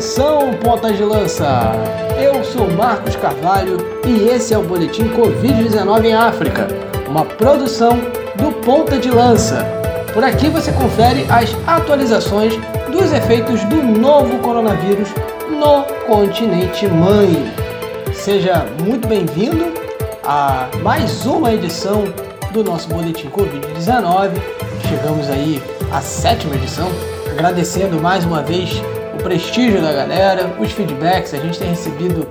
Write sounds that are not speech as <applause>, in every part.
Atenção, pontas de lança! Eu sou Marcos Carvalho e esse é o Boletim Covid-19 em África, uma produção do Ponta de Lança. Por aqui você confere as atualizações dos efeitos do novo coronavírus no continente mãe. Seja muito bem-vindo a mais uma edição do nosso Boletim Covid-19. Chegamos aí à sétima edição, agradecendo mais uma vez prestígio da galera, os feedbacks, a gente tem recebido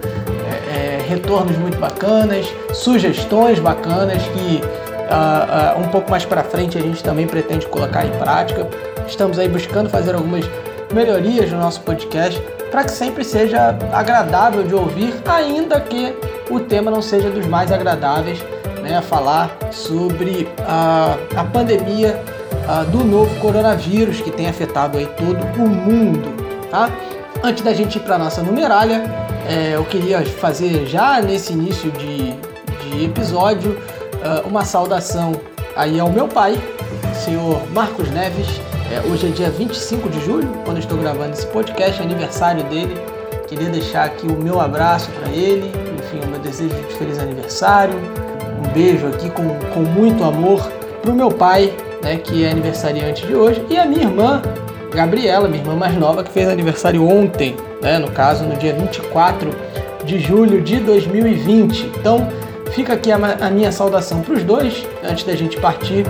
é, é, retornos muito bacanas, sugestões bacanas que uh, uh, um pouco mais para frente a gente também pretende colocar em prática. Estamos aí buscando fazer algumas melhorias no nosso podcast para que sempre seja agradável de ouvir, ainda que o tema não seja dos mais agradáveis, né, falar sobre a, a pandemia do novo coronavírus que tem afetado aí todo o mundo tá? Antes da gente ir para nossa numeralha, é, eu queria fazer já nesse início de, de episódio uh, uma saudação aí ao meu pai, senhor Marcos Neves. É, hoje é dia 25 de julho, quando eu estou gravando esse podcast, é aniversário dele. Queria deixar aqui o meu abraço para ele, enfim, o meu desejo de feliz aniversário. Um beijo aqui com, com muito amor para o meu pai, né, que é aniversariante de hoje, e a minha irmã, Gabriela, minha irmã mais nova, que fez aniversário ontem, né? no caso no dia 24 de julho de 2020. Então fica aqui a, a minha saudação para os dois, antes da gente partir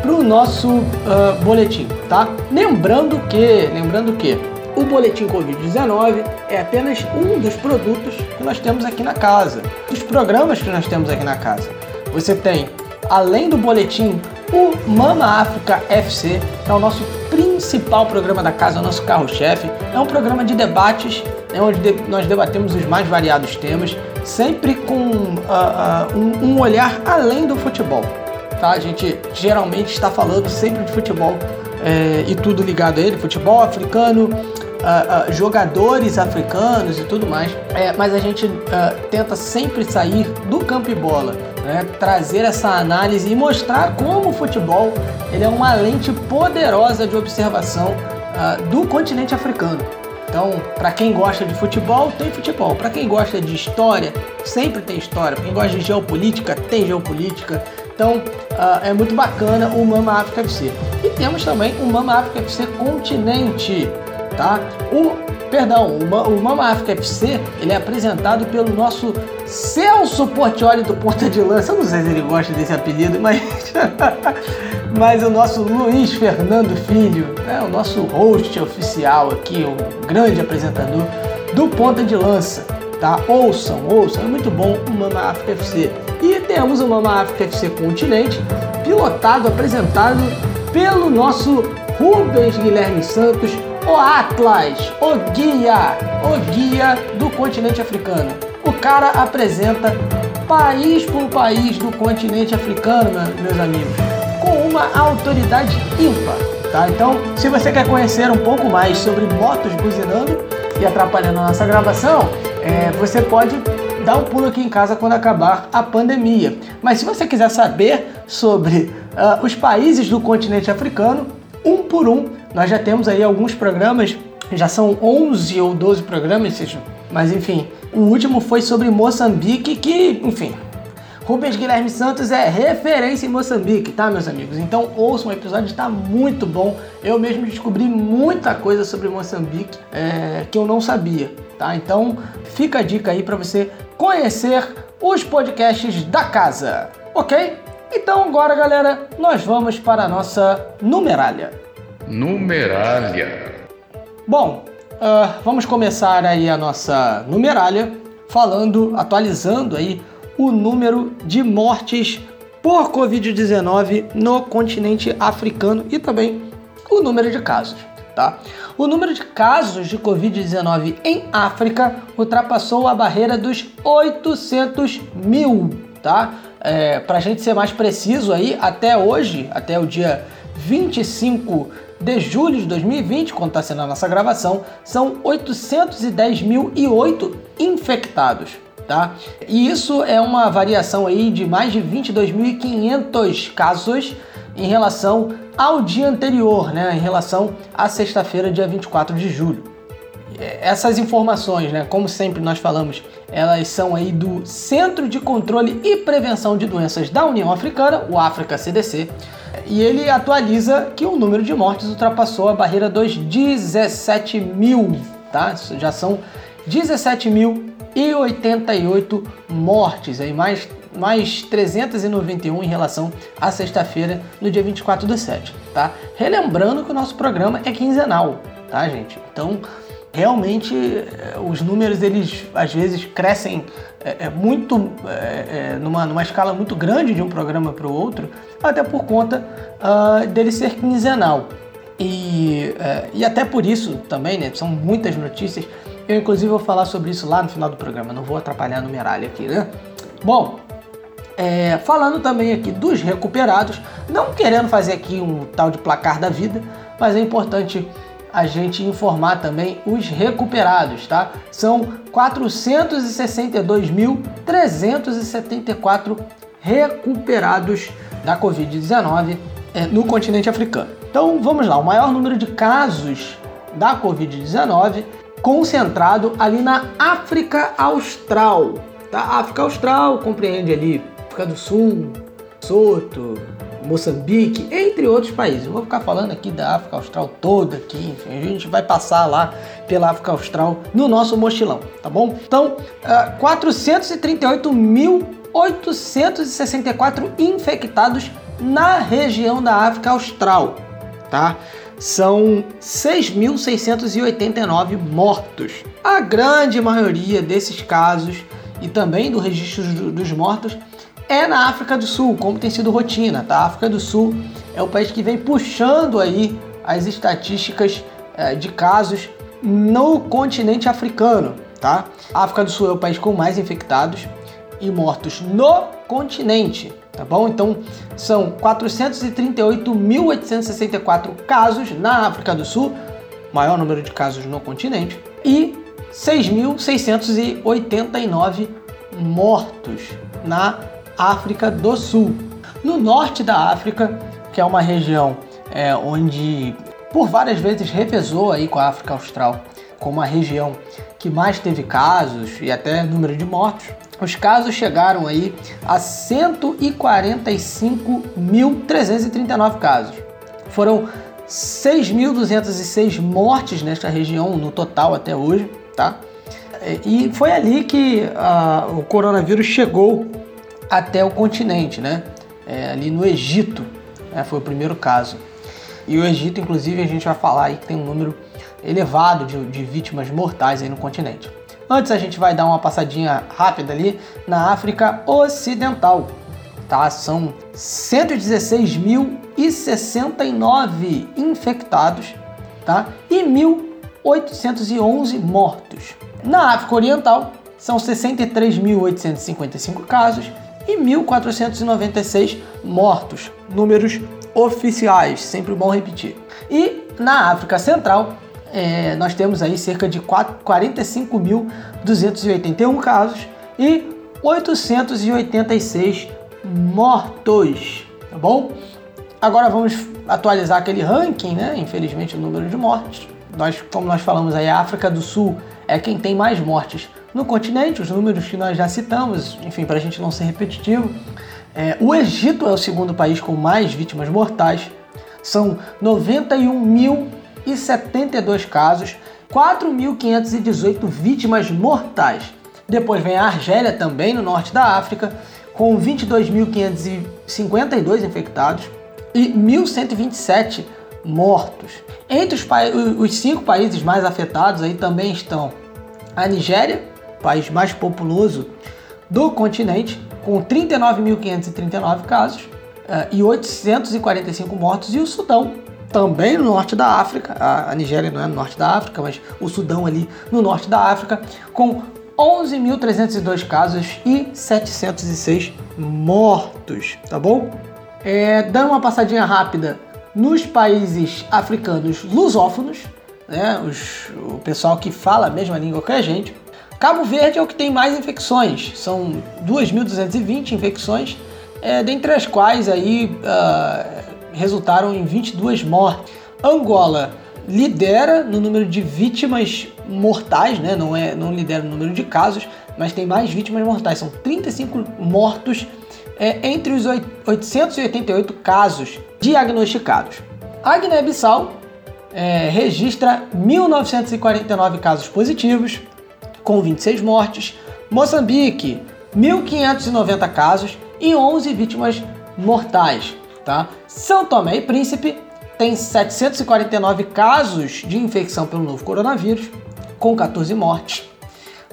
para o nosso uh, boletim, tá? Lembrando que, lembrando que o boletim Covid-19 é apenas um dos produtos que nós temos aqui na casa, dos programas que nós temos aqui na casa. Você tem, além do boletim, o Mama África FC, que é o nosso principal programa da casa, o nosso carro-chefe. É um programa de debates, é onde nós debatemos os mais variados temas, sempre com uh, uh, um, um, olhar além do futebol. Tá? A gente geralmente está falando sempre de futebol é, e tudo ligado a ele, futebol africano, Uh, uh, jogadores africanos e tudo mais, é, mas a gente uh, tenta sempre sair do campo e bola né, trazer essa análise e mostrar como o futebol ele é uma lente poderosa de observação uh, do continente africano. Então, para quem gosta de futebol, tem futebol. Para quem gosta de história, sempre tem história. Para quem gosta de geopolítica, tem geopolítica. Então, uh, é muito bacana o Mama África FC. E temos também o Mama África FC Continente, tá? O Perdão, o Mama África FC ele é apresentado pelo nosso Celso Portioli do Ponta de Lança. Eu não sei se ele gosta desse apelido, mas, <laughs> mas o nosso Luiz Fernando Filho, né, o nosso host oficial aqui, o grande apresentador do Ponta de Lança. Tá? Ouçam, ouçam, é muito bom o Mama África FC. E temos o Mama África FC Continente, pilotado, apresentado pelo nosso Rubens Guilherme Santos, o Atlas, o guia, o guia do continente africano. O cara apresenta país por país do continente africano, meus amigos, com uma autoridade ímpar. Tá? Então, se você quer conhecer um pouco mais sobre motos buzinando e atrapalhando a nossa gravação, é, você pode dar um pulo aqui em casa quando acabar a pandemia. Mas se você quiser saber sobre uh, os países do continente africano, um por um, nós já temos aí alguns programas, já são 11 ou 12 programas, mas enfim, o último foi sobre Moçambique, que, enfim, Rubens Guilherme Santos é referência em Moçambique, tá, meus amigos? Então ouçam o episódio, está muito bom. Eu mesmo descobri muita coisa sobre Moçambique é, que eu não sabia, tá? Então fica a dica aí para você conhecer os podcasts da casa, ok? Então agora, galera, nós vamos para a nossa numeralha. Numeralha. Bom, uh, vamos começar aí a nossa numeralha falando, atualizando aí o número de mortes por Covid-19 no continente africano e também o número de casos. Tá? O número de casos de Covid-19 em África ultrapassou a barreira dos 800 mil. Tá? É, Para a gente ser mais preciso aí, até hoje, até o dia 25 de julho de 2020, quando está sendo a nossa gravação, são 810.008 infectados. Tá? E isso é uma variação aí de mais de 22.500 casos em relação ao dia anterior, né? em relação à sexta-feira, dia 24 de julho. essas informações, né, como sempre nós falamos, elas são aí do Centro de Controle e Prevenção de Doenças da União Africana, o África CDC, e ele atualiza que o número de mortes ultrapassou a barreira dos 17 mil, tá? Já são 17.088 mortes, aí mais, mais 391 em relação à sexta-feira, no dia 24 do 7, tá? Relembrando que o nosso programa é quinzenal, tá, gente? Então, realmente, eh, os números, eles às vezes crescem é, é muito, é, numa, numa escala muito grande de um programa para o outro, até por conta uh, dele ser quinzenal. E, e até por isso também, né, são muitas notícias, eu, inclusive, vou falar sobre isso lá no final do programa, não vou atrapalhar a numeralha aqui, né? Bom, é, falando também aqui dos recuperados, não querendo fazer aqui um tal de placar da vida, mas é importante a gente informar também os recuperados, tá? São 462.374 recuperados da Covid-19 é, no continente africano. Então vamos lá, o maior número de casos da Covid-19 concentrado ali na África Austral. Tá? A África Austral compreende ali África do Sul, Soto, Moçambique, entre outros países. Eu vou ficar falando aqui da África Austral toda aqui, enfim, a gente vai passar lá pela África Austral no nosso mochilão, tá bom? Então, uh, 438.864 infectados na região da África Austral, tá? são 6.689 mortos. A grande maioria desses casos e também do registro dos mortos é na África do Sul, como tem sido rotina. Tá? A África do Sul é o país que vem puxando aí as estatísticas é, de casos no continente africano. Tá? A África do Sul é o país com mais infectados e mortos no continente tá bom? Então são 438.864 casos na África do Sul, maior número de casos no continente, e 6.689 mortos na África do Sul. No norte da África, que é uma região é, onde por várias vezes revezou aí com a África Austral como a região que mais teve casos e até número de mortos, os casos chegaram aí a 145.339 casos. Foram 6.206 mortes nesta região no total até hoje, tá? E foi ali que uh, o coronavírus chegou até o continente, né? É, ali no Egito, né? foi o primeiro caso. E o Egito, inclusive, a gente vai falar aí que tem um número elevado de, de vítimas mortais aí no continente. Antes a gente vai dar uma passadinha rápida ali na África Ocidental, tá? São 116.069 infectados, tá? E 1.811 mortos. Na África Oriental são 63.855 casos e 1.496 mortos, números oficiais, sempre bom repetir. E na África Central é, nós temos aí cerca de 45.281 casos e 886 mortos, tá bom? Agora vamos atualizar aquele ranking, né? Infelizmente o número de mortes. Nós, como nós falamos aí, a África do Sul é quem tem mais mortes no continente, os números que nós já citamos, enfim, para a gente não ser repetitivo. É, o Egito é o segundo país com mais vítimas mortais, são 91 mil e 72 casos, 4.518 vítimas mortais. Depois vem a Argélia, também no norte da África, com 22.552 infectados e 1.127 mortos. Entre os, os, cinco países mais afetados aí também estão a Nigéria, país mais populoso do continente, com 39.539 casos uh, e 845 mortos, e o Sudão, também no norte da África, a, Nigéria não é no norte da África, mas o Sudão ali no norte da África, com 11.302 casos e 706 mortos, tá bom? É, dando uma passadinha rápida nos países africanos lusófonos, né, os, o pessoal que fala a mesma língua que a gente, Cabo Verde é o que tem mais infecções, são 2.220 infecções, é, dentre as quais aí uh, resultaram em 22 mortes. Angola lidera no número de vítimas mortais, né? Não é, não lidera no número de casos, mas tem mais vítimas mortais. São 35 mortos é, entre os 888 casos diagnosticados. A Guiné-Bissau é, registra 1.949 casos positivos, com 26 mortes. Moçambique, 1.590 casos e 11 vítimas mortais. Tá? São Tomé e Príncipe tem 749 casos de infecção pelo novo coronavírus, com 14 mortes.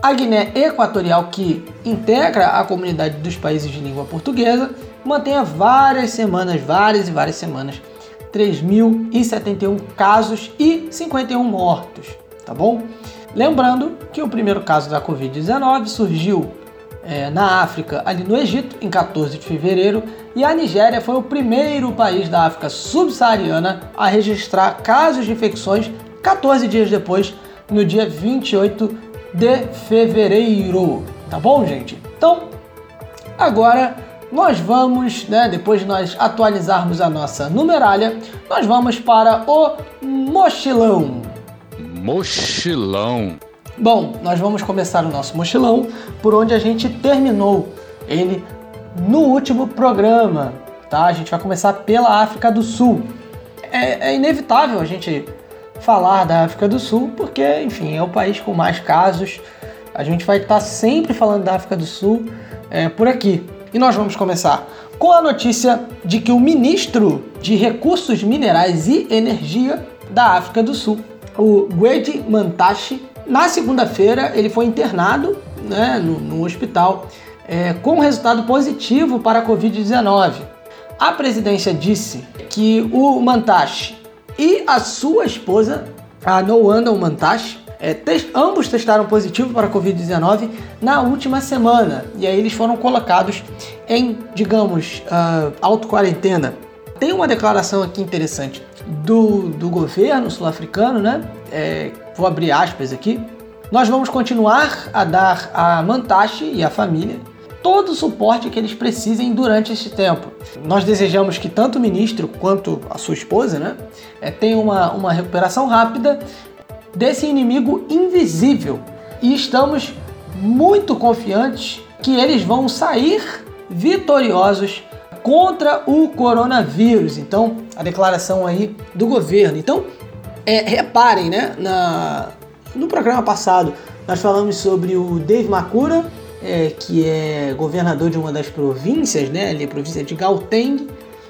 A Guiné Equatorial, que integra a comunidade dos países de língua portuguesa, mantém há várias semanas, várias e várias semanas, 3.071 casos e 51 mortos, tá bom? Lembrando que o primeiro caso da Covid-19 surgiu é, na África, ali no Egito, em 14 de fevereiro, e a Nigéria foi o primeiro país da África subsaariana a registrar casos de infecções 14 dias depois, no dia 28 de fevereiro. Tá bom, gente? Então, agora nós vamos, né, depois de nós atualizarmos a nossa numeralha, nós vamos para o mochilão. Mochilão. Bom, nós vamos começar o nosso mochilão por onde a gente terminou ele no último programa, tá? A gente vai começar pela África do Sul. É, é inevitável a gente falar da África do Sul porque, enfim, é o país com mais casos. A gente vai estar sempre falando da África do Sul é, por aqui. E nós vamos começar com a notícia de que o ministro de Recursos Minerais e Energia da África do Sul, o Gwede Mantashe, na segunda-feira ele foi internado né, no, no hospital é, com resultado positivo para a Covid-19. A presidência disse que o Mantashe e a sua esposa, a Noanda Mantashe, é, ambos testaram positivo para a Covid-19 na última semana e aí eles foram colocados em, digamos, uh, auto-quarentena. Tem uma declaração aqui interessante do, do governo sul-africano, né? É, vou abrir aspas aqui. Nós vamos continuar a dar a Mantache e a família todo o suporte que eles precisem durante este tempo. Nós desejamos que tanto o ministro quanto a sua esposa né, é, tenham uma, uma recuperação rápida desse inimigo invisível e estamos muito confiantes que eles vão sair vitoriosos contra o coronavírus. Então, a declaração aí do governo. Então, é, reparem, né? Na, no programa passado, nós falamos sobre o Dave Makura, é, que é governador de uma das províncias, né? Ali, a província de Gauteng.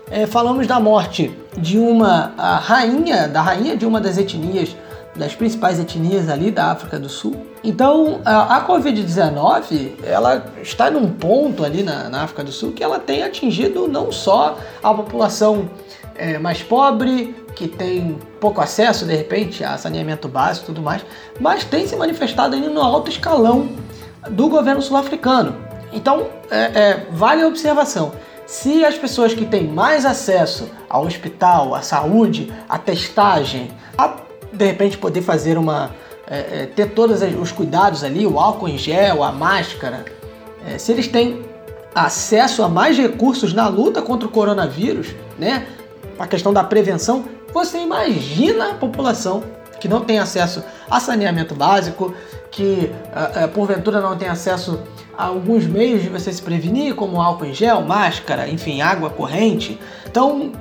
É, falamos da morte de uma rainha, da rainha de uma das etnias das principais etnias ali da África do Sul. Então, a, Covid-19, ela está num ponto ali na, na, África do Sul que ela tem atingido não só a população é, mais pobre, que tem pouco acesso, de repente, a saneamento básico e tudo mais, mas tem se manifestado ali no alto escalão do governo sul-africano. Então, é, é, vale a observação. Se as pessoas que têm mais acesso ao hospital, à saúde, à testagem, a de repente poder fazer uma. É, é, ter todos os cuidados ali, o álcool em gel, a máscara. É, se eles têm acesso a mais recursos na luta contra o coronavírus, né? A questão da prevenção, você imagina a população que não tem acesso a saneamento básico, que uh, uh, porventura não tem acesso a alguns meios de você se prevenir, como álcool em gel, máscara, enfim, água corrente. Então,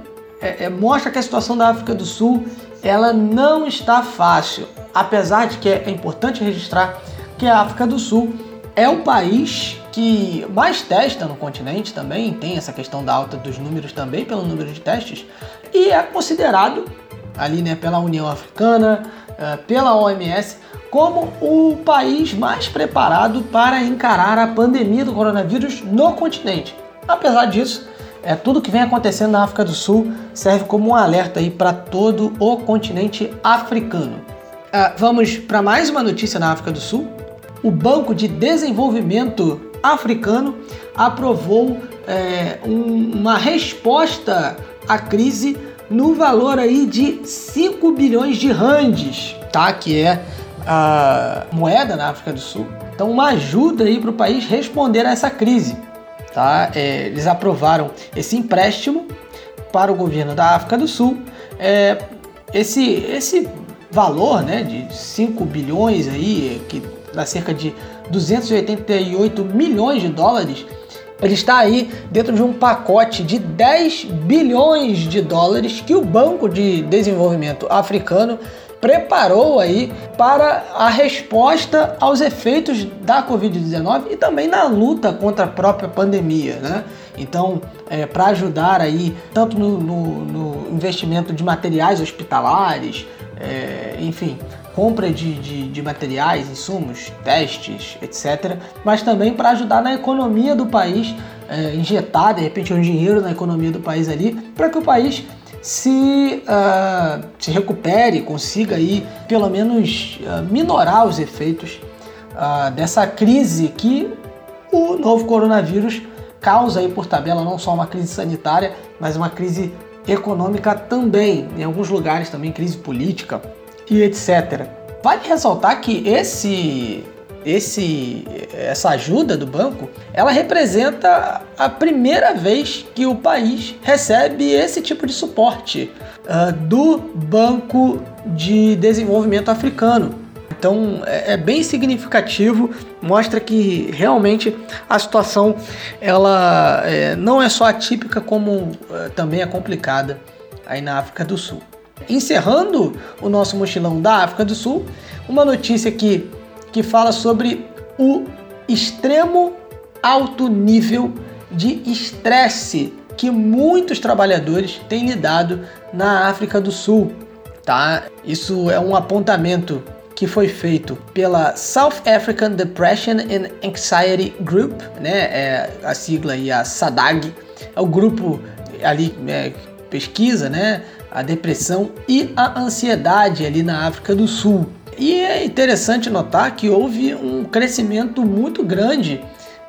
é, é, mostra que a situação da África do Sul ela não está fácil, apesar de que é importante registrar que a África do Sul é o país que mais testa no continente também, tem essa questão da alta dos números também pelo número de testes, e é considerado ali né, pela União Africana, eh, pela OMS, como o país mais preparado para encarar a pandemia do coronavírus no continente. Apesar disso, é, tudo que vem acontecendo na África do Sul serve como um alerta aí para todo o continente africano. Ah, vamos para mais uma notícia na África do Sul. O Banco de Desenvolvimento Africano aprovou é, um, uma resposta à crise no valor aí de 5 bilhões de randes, tá? Que é a moeda na África do Sul. Então, uma ajuda aí para o país responder a essa crise. Tá? É, eles aprovaram esse empréstimo para o governo da África do Sul. É, esse, esse valor, né, de 5 bilhões aí, que dá cerca de 288 milhões de dólares, ele está aí dentro de um pacote de 10 bilhões de dólares que o Banco de Desenvolvimento Africano preparou aí para a resposta aos efeitos da Covid-19 e também na luta contra a própria pandemia, né? Então, é, para ajudar aí tanto no, no, no, investimento de materiais hospitalares, é, enfim, compra de, de, de, materiais, insumos, testes, etc., mas também para ajudar na economia do país, é, injetar de repente um dinheiro na economia do país ali, para que o país se, uh, se recupere, consiga aí pelo menos uh, minorar os efeitos uh, dessa crise que o novo coronavírus causa aí por tabela não só uma crise sanitária, mas uma crise econômica também, em alguns lugares também crise política e etc. Vale ressaltar que esse esse, essa ajuda do banco, ela representa a primeira vez que o país recebe esse tipo de suporte uh, do Banco de Desenvolvimento Africano. Então é, é, bem significativo, mostra que realmente a situação ela é, não é só atípica como é, também é complicada aí na África do Sul. Encerrando o nosso mochilão da África do Sul, uma notícia que que fala sobre o extremo alto nível de estresse que muitos trabalhadores têm lidado na África do Sul. Tá? Isso é um apontamento que foi feito pela South African Depression and Anxiety Group, né? É a sigla e a SADAG, é o grupo ali é, pesquisa, né? A depressão e a ansiedade ali na África do Sul. E é interessante notar que houve um crescimento muito grande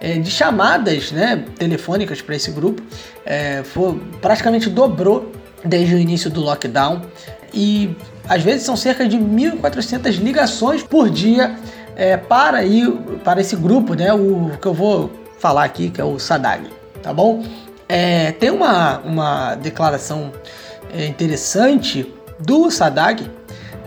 é, de chamadas né, telefônicas para esse grupo. É, foi, praticamente dobrou desde o início do lockdown. E às vezes são cerca de 1.400 ligações por dia é, para, ir, para esse grupo, né, o que eu vou falar aqui, que é o SADAG, tá bom? Tem uma, uma declaração interessante do SADAG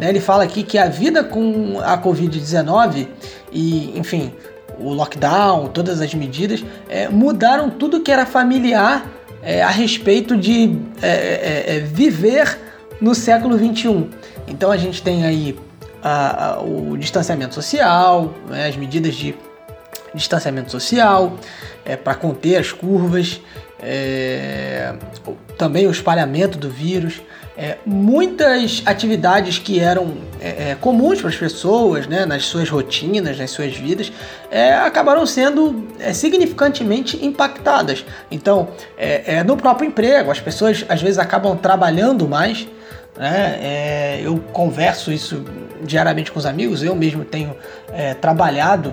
né? Ele fala aqui que a vida com a Covid-19 e, enfim, o lockdown, todas as medidas, é, mudaram tudo que era familiar é, a respeito de é, é, é viver no século 21. Então a gente tem aí a, a, o distanciamento social, né, as medidas de distanciamento social é, para conter as curvas, também o espalhamento do vírus é, muitas atividades que eram é, é, comuns para as pessoas, né, nas suas rotinas, nas suas vidas, é, acabaram sendo é, significantemente impactadas. Então, é, no próprio emprego, as pessoas às vezes acabam trabalhando mais. Né? eu converso isso diariamente com os amigos, eu mesmo tenho trabalhado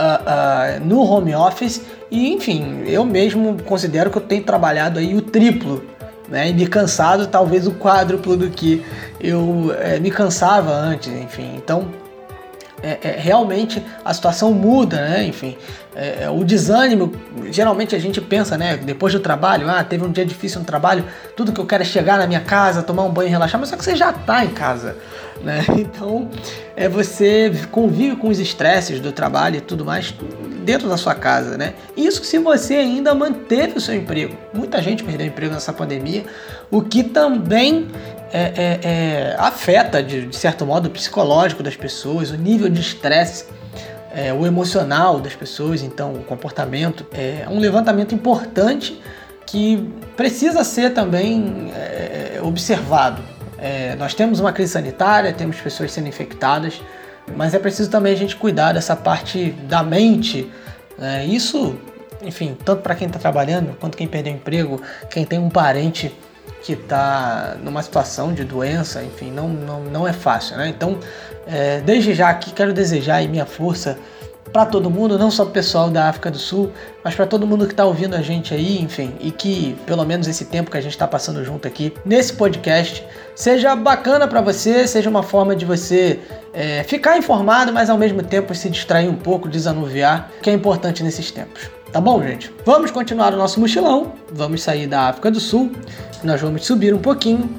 uh, uh, no home office e, enfim, eu mesmo considero que eu tenho trabalhado aí o triplo né? E me cansado talvez o quádruplo do que eu é, me cansava antes, enfim. Então, é, é, realmente a situação muda, né? Enfim, é, é, o desânimo, geralmente a gente pensa, né? Depois do trabalho, ah, teve um dia difícil no trabalho, tudo que eu quero é chegar na minha casa, tomar um banho e relaxar, mas só que você já está em casa, né? <laughs> Então, é você convive com os estresses do trabalho e tudo mais dentro da sua casa, né? Isso se você ainda manteve o seu emprego. Muita gente perdeu emprego nessa pandemia, o que também é, é, é, afeta, de, de, certo modo, o psicológico das pessoas, o nível de estresse, é, o emocional das pessoas, então o comportamento. É um levantamento importante que precisa ser também é, observado. É, nós temos uma crise sanitária, temos pessoas sendo infectadas, mas é preciso também a gente cuidar dessa parte da mente. Né? Isso, enfim, tanto para quem está trabalhando, quanto quem perdeu emprego, quem tem um parente que está numa situação de doença, enfim, não, não, não é fácil, né? Então, é, desde já aqui quero desejar minha força para todo mundo, não só o pessoal da África do Sul, mas para todo mundo que está ouvindo a gente aí, enfim, e que pelo menos esse tempo que a gente está passando junto aqui nesse podcast seja bacana para você, seja uma forma de você é, ficar informado, mas ao mesmo tempo se distrair um pouco, desanuviar, que é importante nesses tempos. Tá bom, gente? Vamos continuar o nosso mochilão, vamos sair da África do Sul, nós vamos subir um pouquinho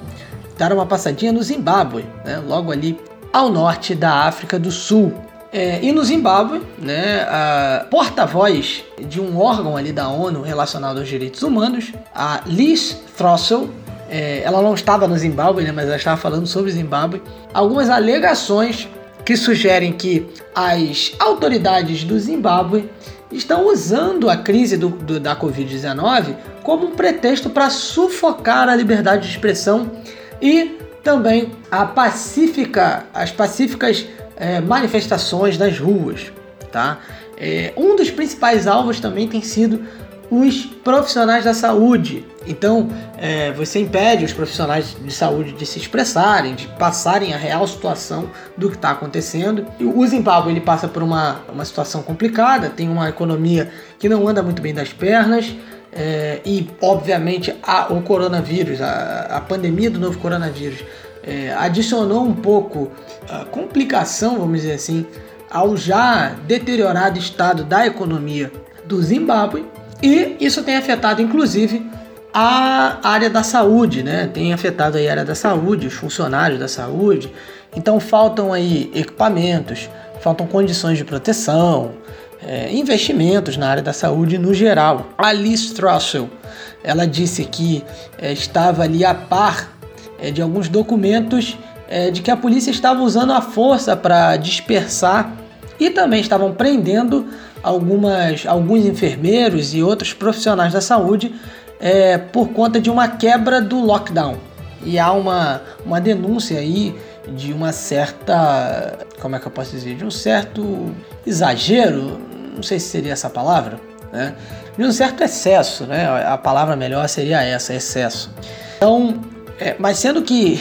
dar uma passadinha no Zimbábue, né, logo ali ao norte da África do Sul. É, e no Zimbábue, né, a porta-voz de um órgão ali da ONU relacionado aos direitos humanos, a Liz Throssell, é, ela não estava no Zimbábue, né, mas ela estava falando sobre o Zimbábue, algumas alegações que sugerem que as autoridades do Zimbábue estão usando a crise do, do, da Covid-19 como um pretexto para sufocar a liberdade de expressão e também a pacífica, as pacíficas é, manifestações nas ruas. Tá? É, um dos principais alvos também tem sido os profissionais da saúde. Então, é, você impede os profissionais de saúde de se expressarem, de passarem a real situação do que está acontecendo. O Zimbábue ele passa por uma, uma situação complicada, tem uma economia que não anda muito bem das pernas. É, e, obviamente, a, o coronavírus, a, a pandemia do novo coronavírus, é, adicionou um pouco a complicação, vamos dizer assim, ao já deteriorado estado da economia do Zimbábue e isso tem afetado, inclusive, a área da saúde, né? Tem afetado a área da saúde, os funcionários da saúde. Então faltam aí equipamentos, faltam condições de proteção, é, investimentos na área da saúde no geral. A Liz Strassel, ela disse que é, estava ali a par é, de alguns documentos é, de que a polícia estava usando a força para dispersar e também estavam prendendo algumas, alguns enfermeiros e outros profissionais da saúde é, por conta de uma quebra do lockdown. E há uma, uma denúncia aí de uma certa. Como é que eu posso dizer? De um certo exagero, não sei se seria essa palavra, né? De um certo excesso, né? A palavra melhor seria essa, excesso. Então, é, mas sendo que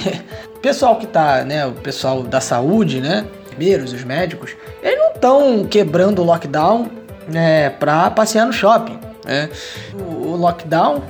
o <laughs> pessoal que tá, né? O pessoal da saúde, né? enfermeiros, os médicos, eles não estão quebrando o lockdown né, para passear no shopping. Né? O, o lockdown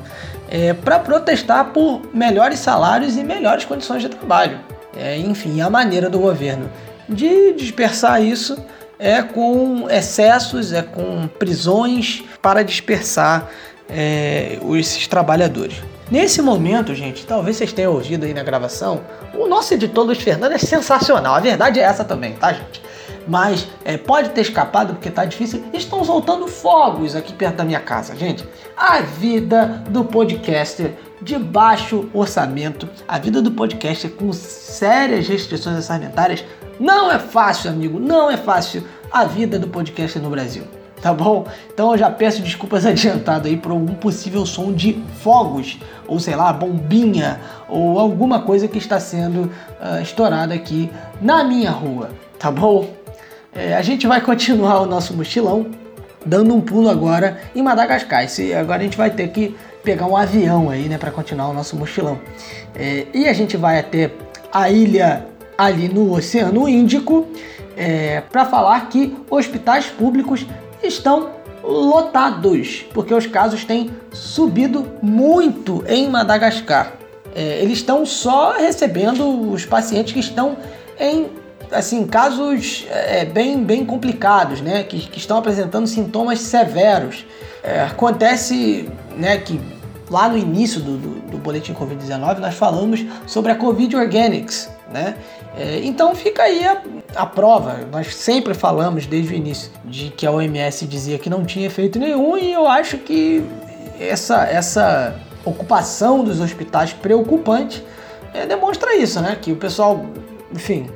é para protestar por melhores salários e melhores condições de trabalho. É, enfim, a maneira do governo de dispersar isso é com excessos, é com prisões para dispersar é, esses trabalhadores. Nesse momento, gente, talvez vocês tenham ouvido aí na gravação, o nosso editor Luiz Fernando é sensacional. A verdade é essa também, tá, gente? Mas é, pode ter escapado porque tá difícil. Estão soltando fogos aqui perto da minha casa, gente. A vida do podcaster de baixo orçamento, a vida do podcaster com sérias restrições orçamentárias, não é fácil, amigo. Não é fácil a vida do podcaster no Brasil tá bom? Então eu já peço desculpas <laughs> adiantado aí por algum possível som de fogos, ou sei lá, bombinha, ou alguma coisa que está sendo uh, estourada aqui na minha rua, tá bom? É, a gente vai continuar o nosso mochilão, dando um pulo agora em Madagascar. Esse, agora a gente vai ter que pegar um avião aí, né, para continuar o nosso mochilão. É, e a gente vai até a ilha ali no Oceano Índico é, para falar que hospitais públicos estão lotados, porque os casos têm subido muito em Madagascar. É, eles estão só recebendo os pacientes que estão em assim casos é, bem, bem complicados, né? Que, que estão apresentando sintomas severos. É, acontece né, que lá no início do, do, do boletim Covid-19 nós falamos sobre a Covid Organics, né? É, então fica aí a, a, prova. Nós sempre falamos desde o início de que a OMS dizia que não tinha efeito nenhum e eu acho que essa, essa ocupação dos hospitais preocupante é, demonstra isso, né? Que o pessoal, enfim,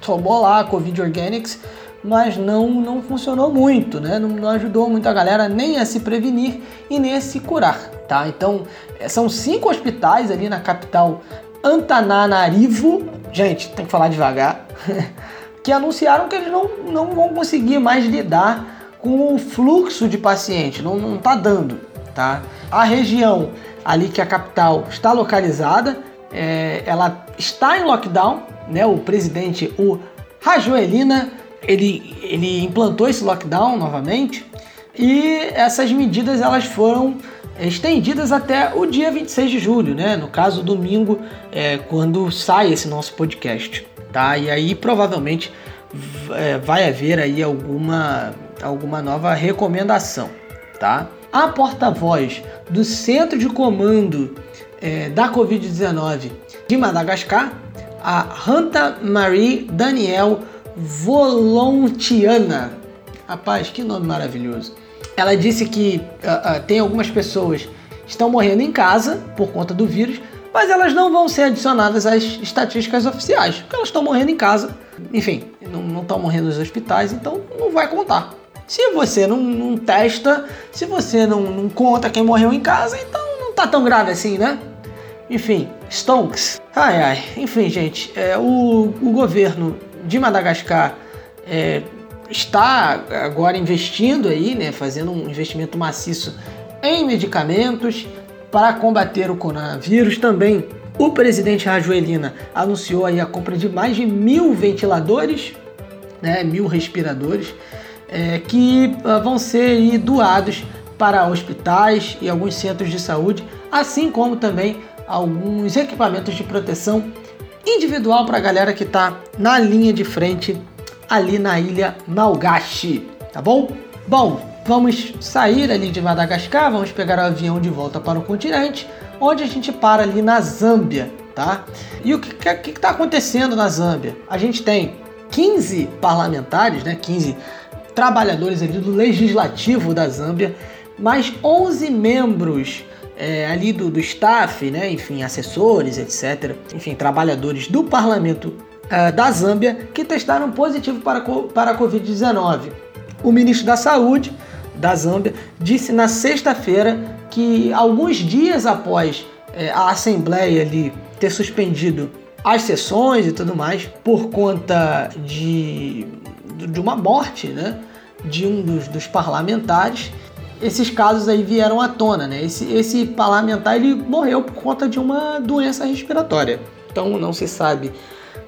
tomou lá a Covid Organics, mas não, não funcionou muito, né? Não, não ajudou muito a galera nem a se prevenir e nem a se curar, tá? Então, é, são cinco hospitais ali na capital Antananarivo, gente, tem que falar devagar, <laughs> que anunciaram que eles não, não vão conseguir mais lidar com o fluxo de pacientes, não, não tá dando, tá? A região ali que a capital está localizada, é, ela está em lockdown, né? O presidente, o Rajoelina, ele, ele implantou esse lockdown novamente e essas medidas elas foram estendidas até o dia 26 de julho, né? No caso, domingo, é, quando sai esse nosso podcast, tá? E aí provavelmente é, vai haver aí alguma, alguma nova recomendação, tá? a porta-voz do Centro de Comando é, da Covid-19 de Madagascar, a Hanta Marie Daniel Volontiana. Rapaz, que nome maravilhoso. Ela disse que uh, uh, tem algumas pessoas que estão morrendo em casa por conta do vírus, mas elas não vão ser adicionadas às estatísticas oficiais, porque elas estão morrendo em casa. Enfim, não estão morrendo nos hospitais, então não vai contar. Se você não, não testa, se você não, não, conta quem morreu em casa, então não tá tão grave assim, né? Enfim, Stonks. Ai ai. Enfim, gente, é, o, o governo de Madagascar é, está agora investindo aí, né, fazendo um investimento maciço em medicamentos para combater o coronavírus. Também o presidente Rajoelina anunciou aí a compra de mais de mil ventiladores, né, mil respiradores, é, que uh, vão ser aí, doados para hospitais e alguns centros de saúde, assim como também alguns equipamentos de proteção individual para a galera que está na linha de frente ali na ilha Malgache, tá bom? Bom, vamos sair ali de Madagascar, vamos pegar o avião de volta para o continente, onde a gente para ali na Zâmbia, tá? E o que está acontecendo na Zâmbia? A gente tem 15 parlamentares, né, 15 trabalhadores ali do legislativo da Zâmbia, mais 11 membros é, ali do, do staff, né, enfim, assessores, etc., enfim, trabalhadores do parlamento uh, da Zâmbia que testaram positivo para, para a Covid-19. O ministro da Saúde da Zâmbia disse na sexta-feira que alguns dias após é, a Assembleia ali ter suspendido as sessões e tudo mais por conta de, de uma morte né, de um dos, dos parlamentares, esses casos aí vieram à tona, né? Esse, esse parlamentar ele morreu por conta de uma doença respiratória. Então não se sabe,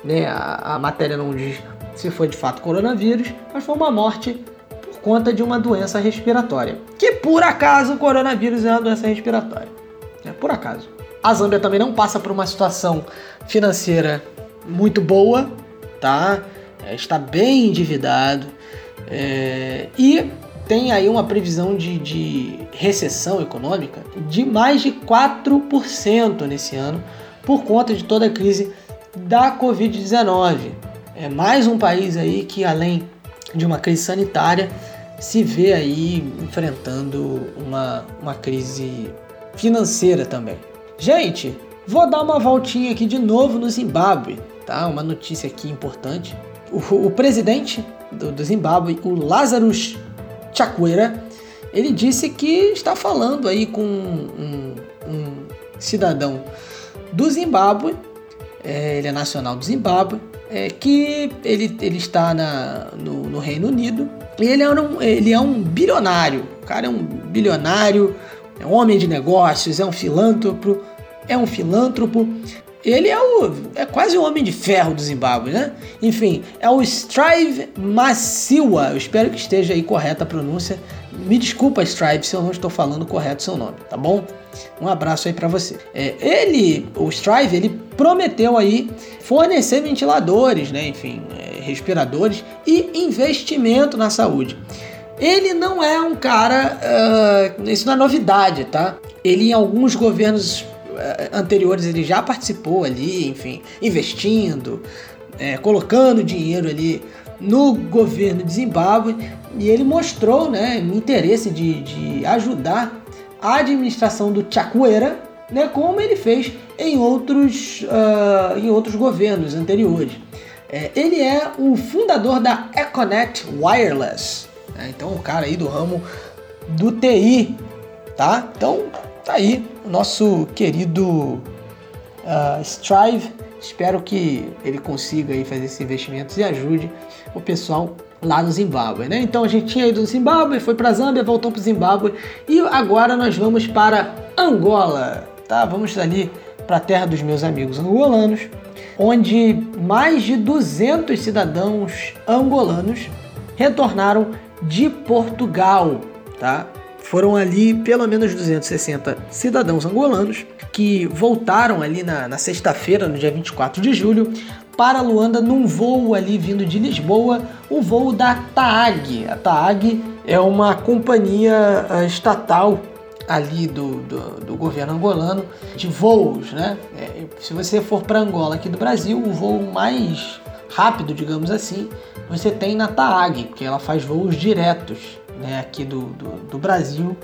né? A, a matéria não diz se foi de fato coronavírus, mas foi uma morte por conta de uma doença respiratória. Que por acaso o coronavírus é uma doença respiratória. É por acaso. A Zâmbia também não passa por uma situação financeira muito boa, tá? É, está bem endividado. É, e tem aí uma previsão de, de recessão econômica de mais de 4% nesse ano por conta de toda a crise da Covid-19. É mais um país aí que, além de uma crise sanitária, se vê aí enfrentando uma, uma crise financeira também. Gente, vou dar uma voltinha aqui de novo no Zimbábue, tá? Uma notícia aqui importante. O, o presidente do, do Zimbábue, o Lazarus Chakwera, ele disse que está falando aí com um, um cidadão do Zimbábue, é, ele é nacional do Zimbábue, é, que ele, ele está na, no, no, Reino Unido e ele é, um, ele é um bilionário. O cara é um bilionário, é um homem de negócios, é um filântropo, é um filântropo ele é o é quase o homem de ferro do Zimbábue, né? Enfim, é o Strive Massiwa. Eu espero que esteja aí correta a pronúncia. Me desculpa, Strive, se eu não estou falando correto seu nome, tá bom? Um abraço aí para você. É, ele, o Strive, ele prometeu aí fornecer ventiladores, né? Enfim, é, respiradores e investimento na saúde. Ele não é um cara, uh, isso não é novidade, tá? Ele em alguns governos eh, anteriores ele já participou ali, enfim, investindo, é, colocando dinheiro ali no governo de Zimbábue e ele mostrou né, interesse de, de ajudar a administração do Chakwera, né, como ele fez em outros, uh, em outros governos anteriores. É, ele é o fundador da Econet Wireless, né, então o cara aí do ramo do TI, tá? Então tá aí o nosso querido uh, Strive. Espero que ele consiga aí fazer esses investimentos e ajude o pessoal lá no Zimbábue, né? Então a gente tinha ido do Zimbábue, foi para Zâmbia, voltou para Zimbábue e agora nós vamos para Angola, tá? Vamos ali para a terra dos meus amigos angolanos, onde mais de 200 cidadãos angolanos retornaram de Portugal, tá? Foram ali pelo menos 260 cidadãos angolanos que voltaram ali na, na sexta-feira, no dia 24 de julho, para Luanda num voo ali vindo de Lisboa, o voo da TAAG. A TAAG é uma companhia uh, estatal ali do, do, do, governo angolano de voos, né? É, se você for para Angola aqui do Brasil, o voo mais rápido, digamos assim, você tem na TAAG, porque ela faz voos diretos né, aqui do, do, do Brasil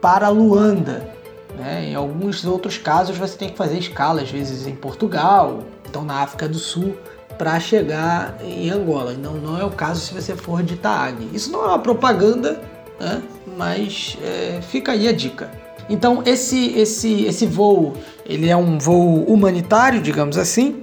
para Luanda. Né? Em alguns outros casos você tem que fazer escala, às vezes em Portugal, então na África do Sul, para chegar em Angola. Não, não é o caso se você for de TAAG. Isso não é uma propaganda, né? mas é, fica aí a dica. Então esse, esse, esse voo, ele é um voo humanitário, digamos assim,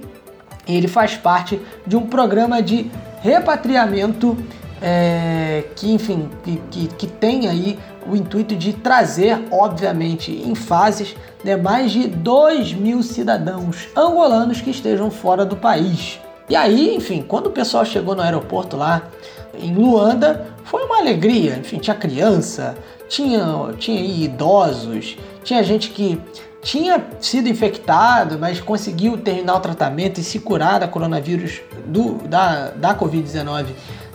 e ele faz parte de um programa de repatriamento é, que, enfim, que, que, que, tem aí o intuito de trazer, obviamente, em fases, né, mais de 2 mil cidadãos angolanos que estejam fora do país. E aí, enfim, quando o pessoal chegou no aeroporto lá em Luanda, foi uma alegria. Enfim, tinha criança, tinha, tinha idosos, tinha gente que tinha sido infectado, mas conseguiu terminar o tratamento e se curar da coronavírus do, da, da Covid-19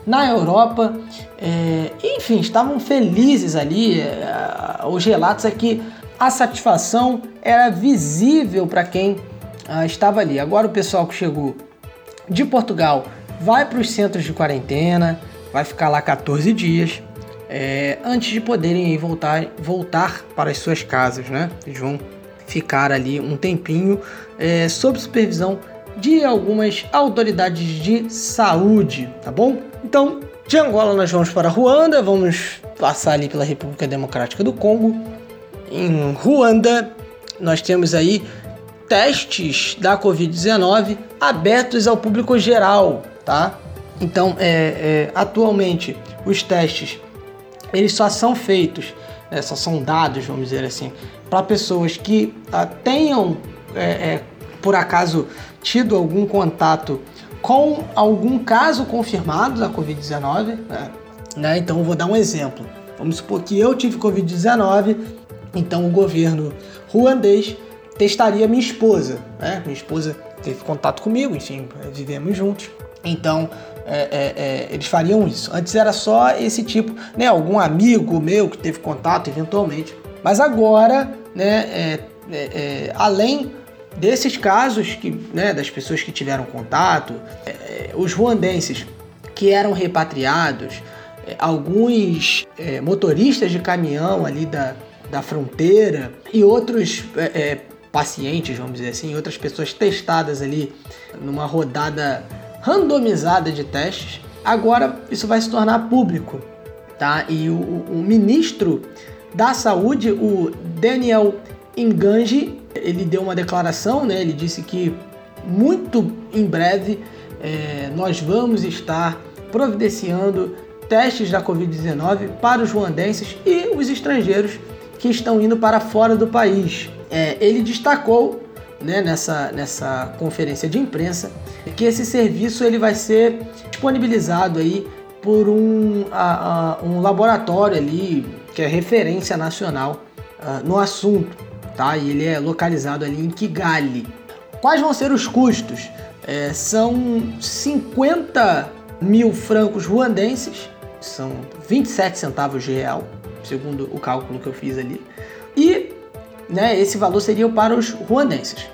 na Europa. É, enfim, estavam felizes ali. É, os relatos é que a satisfação era visível para quem ah, estava ali. Agora o pessoal que chegou de Portugal vai para os centros de quarentena, vai ficar lá 14 dias. É, antes de poderem voltar, voltar para as suas casas, né? Eles vão ficar ali um tempinho é, sob supervisão de algumas autoridades de saúde, tá bom? Então, de Angola nós vamos para Ruanda, vamos passar ali pela República Democrática do Congo. Em Ruanda, nós temos aí testes da Covid-19 abertos ao público geral, tá? Então, é, é, atualmente, os testes eles só são feitos, né, só são dados, vamos dizer assim, para pessoas que ah, tenham, é, é, por acaso, tido algum contato com algum caso confirmado da Covid-19. Né? né? Então, vou dar um exemplo. Vamos supor que eu tive Covid-19, então o governo ruandês testaria minha esposa. Né? Minha esposa teve contato comigo, enfim, vivemos juntos. Então, é, é, é, eles fariam isso. Antes era só esse tipo, né? Algum amigo meu que teve contato eventualmente. Mas agora, né, é, é, é, além desses casos que, né, das pessoas que tiveram contato, é, os ruandenses que eram repatriados, alguns motoristas de caminhão ali da, da fronteira e outros pacientes, vamos dizer assim, outras pessoas testadas ali numa rodada randomizada de testes, agora isso vai se tornar público, tá? E o, o ministro da Saúde, o Daniel Engange, ele deu uma declaração, né? Ele disse que muito em breve é, nós vamos estar providenciando testes da Covid-19 para os ruandenses e os estrangeiros que estão indo para fora do país. É, ele destacou né, nessa, nessa conferência de imprensa que esse serviço ele vai ser disponibilizado aí por um, a, a, um laboratório ali que é referência nacional uh, no assunto, tá? E ele é localizado ali em Kigali. Quais vão ser os custos? É, são 50 mil francos ruandenses, são 27 centavos de real, segundo o cálculo que eu fiz ali. E né, esse valor seria para os ruandenses.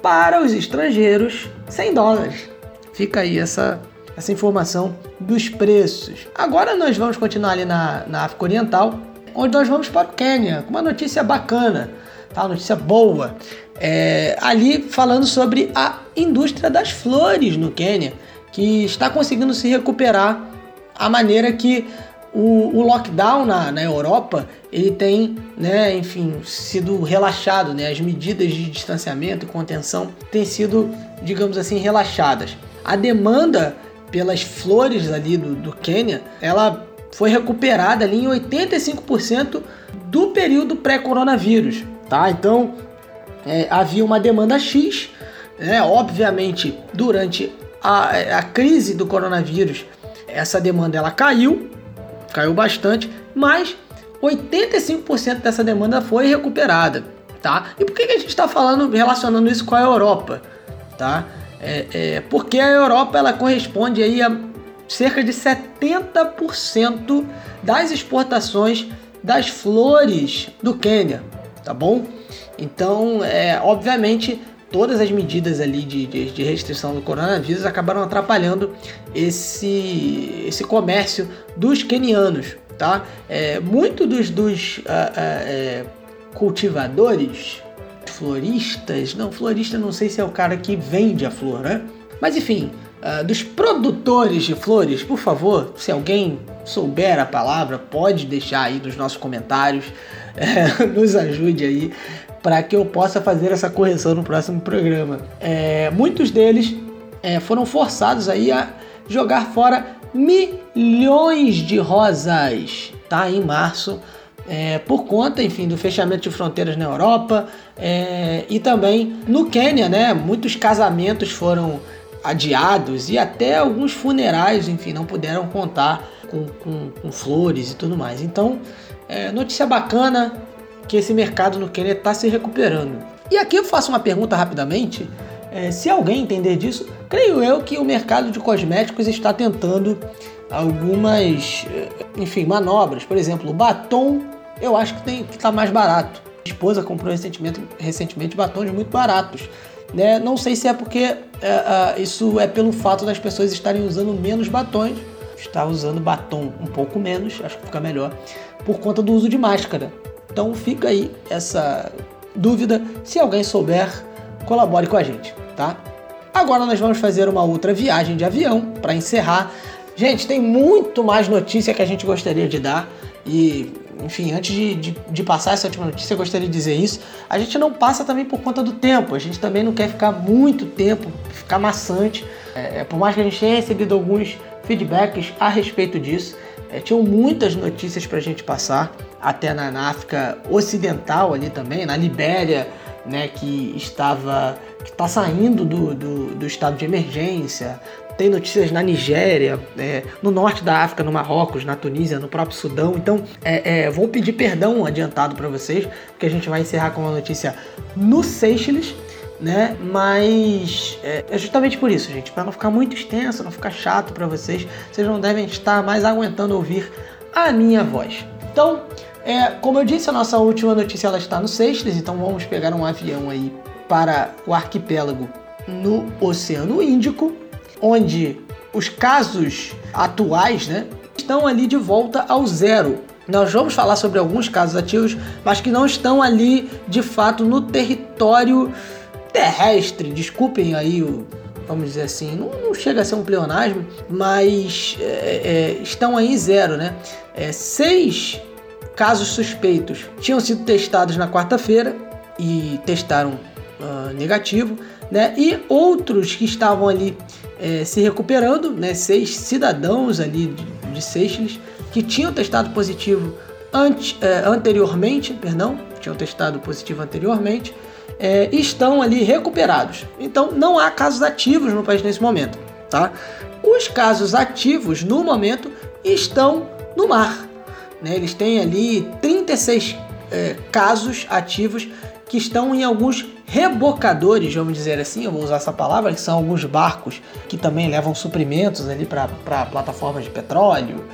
Para os estrangeiros, 100 dólares. Fica aí essa, essa informação dos preços. Agora nós vamos continuar ali na, na África Oriental, onde nós vamos para o Quênia, com uma notícia bacana, tá? Notícia boa. É, ali falando sobre a indústria das flores no Quênia, que está conseguindo se recuperar a maneira que o, o lockdown na, na Europa ele tem, né, enfim, sido relaxado, né? As medidas de distanciamento e contenção têm sido, digamos assim, relaxadas. A demanda pelas flores ali do, do Quênia, ela foi recuperada ali em 85% do período pré-coronavírus, tá? Então é, havia uma demanda X, né? Obviamente durante a, a crise do coronavírus essa demanda ela caiu, caiu bastante, mas 85% dessa demanda foi recuperada, tá? E por que a gente está falando relacionando isso com a Europa, tá? É, é, porque a Europa ela corresponde aí a cerca de 70% das exportações das flores do Quênia, tá bom? Então, é, obviamente, todas as medidas ali de, de, de, restrição do coronavírus acabaram atrapalhando esse, esse comércio dos quenianos, tá? É, muito dos, dos uh, uh, cultivadores, floristas, não, florista não sei se é o cara que vende a flor, né? Mas enfim, uh, dos produtores de flores, por favor, se alguém souber a palavra, pode deixar aí nos nossos comentários, <laughs> nos ajude aí para que eu possa fazer essa correção no próximo programa. É, muitos deles é, foram forçados aí a jogar fora milhões de rosas, tá? Em março, é, por conta, enfim, do fechamento de fronteiras na Europa é, e também no Quênia, né? Muitos casamentos foram adiados e até alguns funerais, enfim, não puderam contar com, com, com flores e tudo mais. Então, é, notícia bacana que esse mercado no Quênia está se recuperando. E aqui eu faço uma pergunta rapidamente. É, se alguém entender disso, creio eu que o mercado de cosméticos está tentando algumas, é, enfim, manobras. Por exemplo, o batom, eu acho que tem que está mais barato. Minha esposa comprou recentemente, recentemente batons muito baratos. Né? Não sei se é porque é, é, isso é pelo fato das pessoas estarem usando menos batons, está usando batom um pouco menos, acho que fica melhor, por conta do uso de máscara. Então fica aí essa dúvida. Se alguém souber, colabore com a gente, tá? Agora nós vamos fazer uma outra viagem de avião para encerrar. Gente, tem muito mais notícia que a gente gostaria de dar e enfim, antes de, de, de, passar essa última notícia, eu gostaria de dizer isso. A gente não passa também por conta do tempo, a gente também não quer ficar muito tempo, ficar maçante. É, é por mais que a gente tenha recebido alguns feedbacks a respeito disso, é, tinham muitas notícias para a gente passar até na, na, África Ocidental ali também, na Libéria, né, que estava que está saindo do, do, do, estado de emergência. Tem notícias na Nigéria, é, no norte da África, no Marrocos, na Tunísia, no próprio Sudão. Então, é, é, vou pedir perdão adiantado para vocês, porque a gente vai encerrar com uma notícia no Seychelles, né? Mas é, é justamente por isso, gente, para não ficar muito extenso, não ficar chato para vocês, vocês não devem estar mais aguentando ouvir a minha voz. Então, é, como eu disse, a nossa última notícia ela está no Seychelles, então vamos pegar um avião aí para o arquipélago no Oceano Índico, onde os casos atuais né, estão ali de volta ao zero. Nós vamos falar sobre alguns casos ativos, mas que não estão ali de fato no território terrestre. Desculpem aí o, vamos dizer assim, não, não, chega a ser um pleonasmo, mas é, é, estão aí zero, né? É, seis casos suspeitos tinham sido testados na quarta-feira e testaram uh, negativo, né? E outros que estavam ali é, se recuperando, né? Seis cidadãos ali de, de Seychelles que tinham testado positivo ante, é, anteriormente, perdão, tinham testado positivo anteriormente, é, estão ali recuperados. Então não há casos ativos no país nesse momento, tá? Os casos ativos no momento estão no mar, né? Eles têm ali 36 é, casos ativos que estão em alguns rebocadores, vamos dizer assim, eu vou usar essa palavra, que são alguns barcos que também levam suprimentos ali para plataformas de petróleo,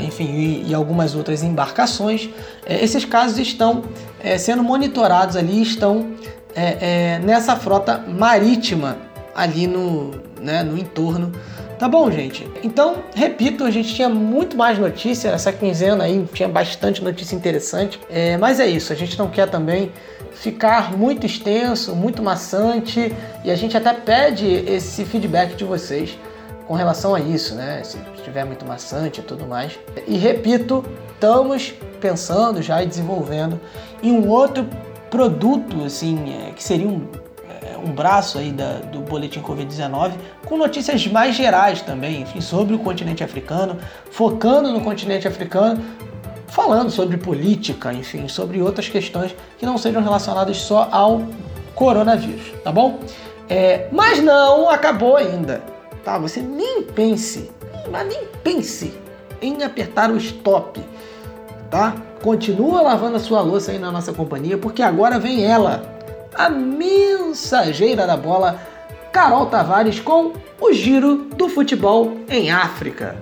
enfim, e, e, algumas outras embarcações. É, esses casos estão é, sendo monitorados ali, estão é, nessa frota marítima ali no, né, no entorno Tá bom, gente? Então, repito, a gente tinha muito mais notícia, essa quinzena aí tinha bastante notícia interessante, é, mas é isso, a gente não quer também ficar muito extenso, muito maçante, e a gente até pede esse feedback de vocês com relação a isso, né? Se estiver muito maçante e tudo mais. E repito, estamos pensando já e desenvolvendo em um outro produto, assim, é, que seria um um braço aí da, do boletim Covid-19 com notícias mais gerais também, enfim, sobre o continente africano, focando no continente africano, falando sobre política, enfim, sobre outras questões que não sejam relacionadas só ao coronavírus, tá bom? É, mas não acabou ainda, tá? Você nem pense, mas nem pense em apertar o stop, tá? Continua lavando a sua louça aí na nossa companhia, porque agora vem ela, a mensageira da bola, Carol Tavares com o Giro do Futebol em África.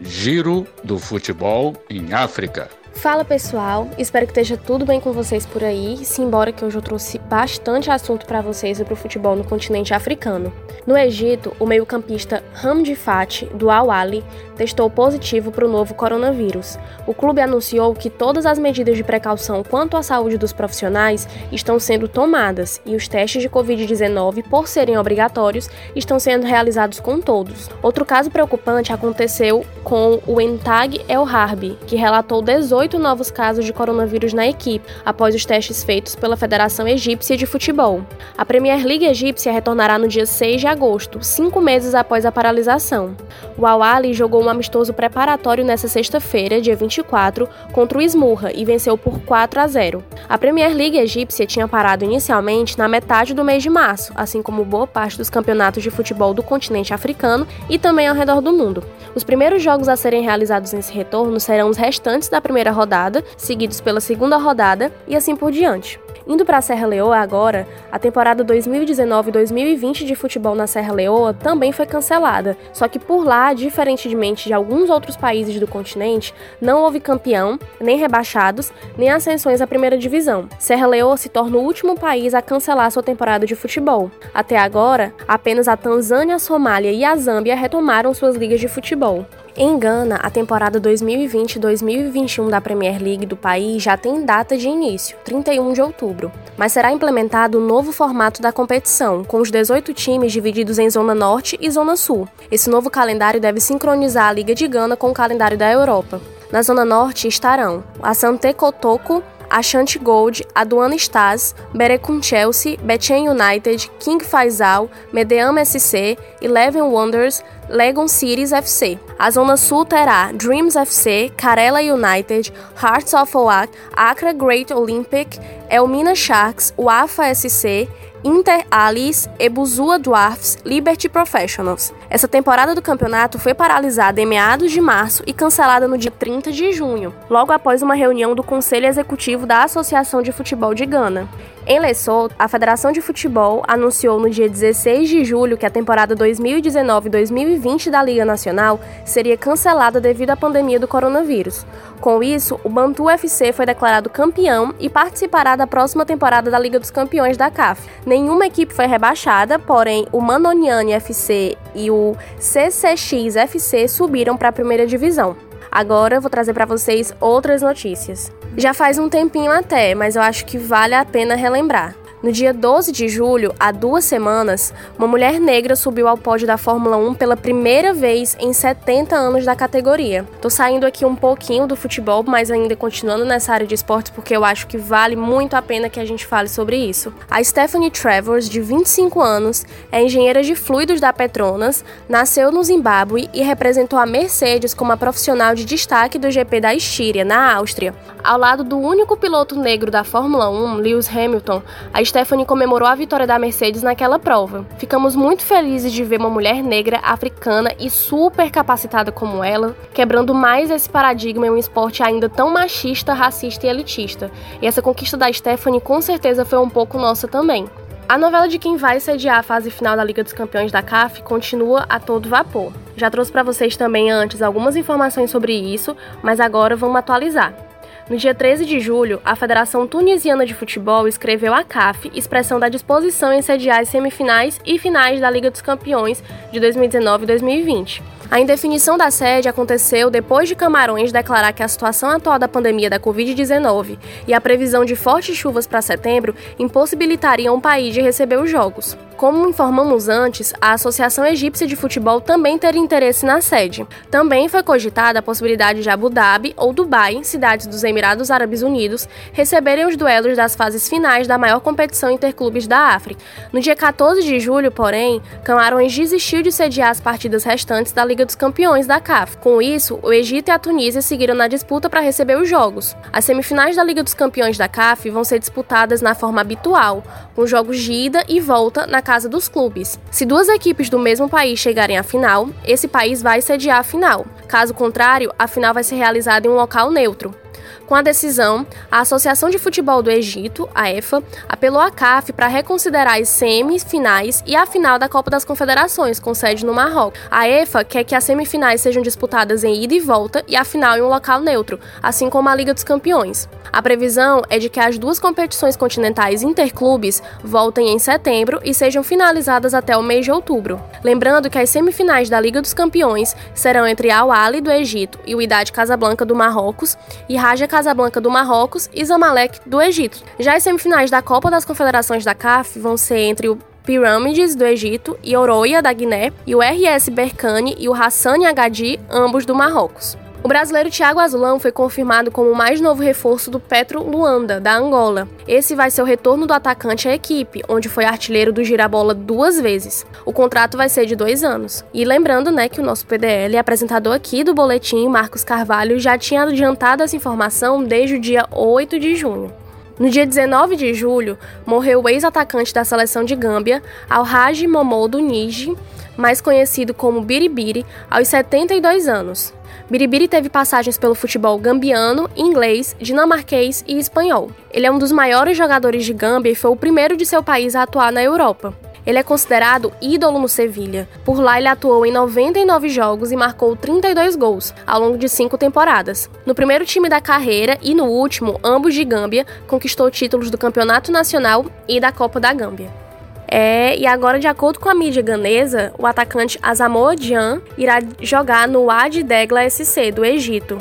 Giro do Futebol em África. Fala pessoal, espero que esteja tudo bem com vocês por aí, embora que hoje eu trouxe bastante assunto para vocês sobre o futebol no continente africano. No Egito, o meio-campista Hamdi Fati, do Al-Ali, testou positivo para o novo coronavírus. O clube anunciou que todas as medidas de precaução quanto à saúde dos profissionais estão sendo tomadas e os testes de Covid-19, por serem obrigatórios, estão sendo realizados com todos. Outro caso preocupante aconteceu com o Entag El Harbi, que relatou 18 18 novos casos de coronavírus na equipe, após os testes feitos pela Federação Egípcia de Futebol. A Premier League egípcia retornará no dia 6 de agosto, cinco meses após a paralisação. O Al-Ali jogou um amistoso preparatório nesta sexta-feira, dia 24, contra o Esmurra e venceu por 4 a 0. A Premier League egípcia tinha parado inicialmente na metade do mês de março, assim como boa parte dos campeonatos de futebol do continente africano e também ao redor do mundo. Os primeiros jogos a serem realizados nesse retorno serão os restantes da primeira rodada, seguidos pela segunda rodada e assim por diante. Indo para a Serra Leoa agora, a temporada 2019-2020 de futebol na Serra Leoa também foi cancelada, só que por lá, diferentemente de alguns outros países do continente, não houve campeão, nem rebaixados, nem ascensões à primeira divisão. Serra Leoa se torna o último país a cancelar sua temporada de futebol. Até agora, apenas a Tanzânia, a Somália e a Zâmbia retomaram suas ligas de futebol. Em Gana, a temporada 2020-2021 da Premier League do país já tem data de início, 31 de outubro, mas será implementado um novo formato da competição, com os 18 times divididos em Zona Norte e Zona Sul. Esse novo calendário deve sincronizar a Liga de Gana com o calendário da Europa. Na Zona Norte estarão a Sante Kotoko, Ashanti Gold, Aduana Stars, Berecum Chelsea, Betchen United, King Faisal, Medeama SC, Eleven Wonders, Legon Cities FC. A Zona Sul terá Dreams FC, Karela United, Hearts of Oak, Accra Great Olympic, Elmina Sharks, Wafa SC, Inter Alice, Ebuzua Dwarfs, Liberty Professionals. Essa temporada do campeonato foi paralisada em meados de março e cancelada no dia 30 de junho, logo após uma reunião do Conselho Executivo da Associação de Futebol de Gana. Em Lesotho, a Federação de Futebol anunciou no dia 16 de julho que a temporada 2019-2020 da Liga Nacional seria cancelada devido à pandemia do coronavírus. Com isso, o Bantu FC foi declarado campeão e participará da próxima temporada da Liga dos Campeões da CAF. Nenhuma equipe foi rebaixada, porém o Manoniani FC e o CCX FC subiram para a primeira divisão. Agora vou trazer para vocês outras notícias. Já faz um tempinho até, mas eu acho que vale a pena relembrar. No dia 12 de julho, há duas semanas, uma mulher negra subiu ao pódio da Fórmula 1 pela primeira vez em 70 anos da categoria. Tô saindo aqui um pouquinho do futebol, mas ainda continuando nessa área de esportes porque eu acho que vale muito a pena que a gente fale sobre isso. A Stephanie Travers, de 25 anos, é engenheira de fluidos da Petronas, nasceu no Zimbábue e representou a Mercedes como a profissional de destaque do GP da Estíria, na Áustria. Ao lado do único piloto negro da Fórmula 1, Lewis Hamilton, a Stephanie comemorou a vitória da Mercedes naquela prova. Ficamos muito felizes de ver uma mulher negra, africana e super capacitada como ela, quebrando mais esse paradigma em um esporte ainda tão machista, racista e elitista. E essa conquista da Stephanie com certeza foi um pouco nossa também. A novela de quem vai sediar a fase final da Liga dos Campeões da CAF continua a todo vapor. Já trouxe para vocês também antes algumas informações sobre isso, mas agora vamos atualizar. No dia 13 de julho, a Federação Tunisiana de Futebol escreveu à CAF expressão da disposição em sediar as semifinais e finais da Liga dos Campeões de 2019 e 2020. A indefinição da sede aconteceu depois de Camarões declarar que a situação atual da pandemia da Covid-19 e a previsão de fortes chuvas para setembro impossibilitariam o país de receber os Jogos. Como informamos antes, a Associação Egípcia de Futebol também teria interesse na sede. Também foi cogitada a possibilidade de Abu Dhabi ou Dubai, cidades dos Emirados Árabes Unidos, receberem os duelos das fases finais da maior competição interclubes da África. No dia 14 de julho, porém, Camarões desistiu de sediar as partidas restantes da Liga dos Campeões da CAF. Com isso, o Egito e a Tunísia seguiram na disputa para receber os jogos. As semifinais da Liga dos Campeões da CAF vão ser disputadas na forma habitual, com jogos de ida e volta na casa dos clubes. Se duas equipes do mesmo país chegarem à final, esse país vai sediar a final. Caso contrário, a final vai ser realizada em um local neutro. Com a decisão, a Associação de Futebol do Egito, a EFA, apelou à CAF para reconsiderar as semifinais e a final da Copa das Confederações, com sede no Marrocos. A EFA quer que as semifinais sejam disputadas em ida e volta e a final em um local neutro, assim como a Liga dos Campeões. A previsão é de que as duas competições continentais interclubes voltem em setembro e sejam finalizadas até o mês de outubro. Lembrando que as semifinais da Liga dos Campeões serão entre Al Ahly do Egito e o Idade Casablanca do Marrocos e Raja Casablanca do Marrocos e Zamalek do Egito. Já as semifinais da Copa das Confederações da CAF vão ser entre o Pirâmides do Egito e Oroia da Guiné e o RS Berkane e o Hassani Agadi, ambos do Marrocos. O brasileiro Thiago Azulão foi confirmado como o mais novo reforço do Petro Luanda, da Angola. Esse vai ser o retorno do atacante à equipe, onde foi artilheiro do Girabola duas vezes. O contrato vai ser de dois anos. E lembrando, né, que o nosso PDL, apresentador aqui do boletim, Marcos Carvalho, já tinha adiantado essa informação desde o dia 8 de junho. No dia 19 de julho, morreu o ex-atacante da seleção de Gâmbia, Alhaji Momodo Niji, mais conhecido como Biribiri, aos 72 anos. Biribiri teve passagens pelo futebol gambiano, inglês, dinamarquês e espanhol. Ele é um dos maiores jogadores de Gâmbia e foi o primeiro de seu país a atuar na Europa. Ele é considerado ídolo no Sevilha. Por lá, ele atuou em 99 jogos e marcou 32 gols ao longo de cinco temporadas. No primeiro time da carreira e no último, ambos de Gâmbia, conquistou títulos do Campeonato Nacional e da Copa da Gâmbia. É, e agora, de acordo com a mídia ganesa, o atacante Asamoah Gyan irá jogar no Wadi Degla SC do Egito.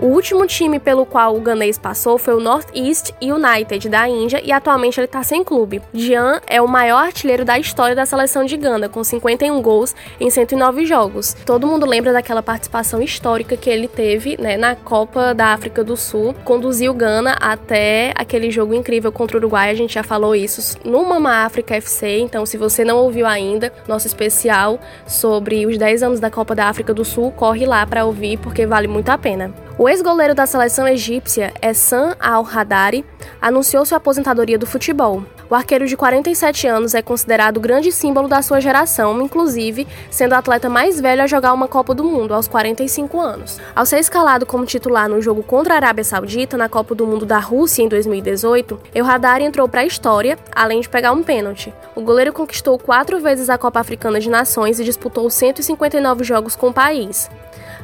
O último time pelo qual o ganês passou foi o Northeast United da Índia e atualmente ele está sem clube. Jian é o maior artilheiro da história da seleção de Gana, com 51 gols em 109 jogos. Todo mundo lembra daquela participação histórica que ele teve né, na Copa da África do Sul, conduziu Gana até aquele jogo incrível contra o Uruguai. A gente já falou isso no Mama África FC, então se você não ouviu ainda nosso especial sobre os 10 anos da Copa da África do Sul, corre lá para ouvir porque vale muito a pena. O ex-goleiro da seleção egípcia, Essam Al-Hadari, anunciou sua aposentadoria do futebol. O arqueiro de 47 anos é considerado o grande símbolo da sua geração, inclusive sendo o atleta mais velho a jogar uma Copa do Mundo, aos 45 anos. Ao ser escalado como titular no jogo contra a Arábia Saudita na Copa do Mundo da Rússia em 2018, El-Hadari entrou para a história, além de pegar um pênalti. O goleiro conquistou quatro vezes a Copa Africana de Nações e disputou 159 jogos com o país.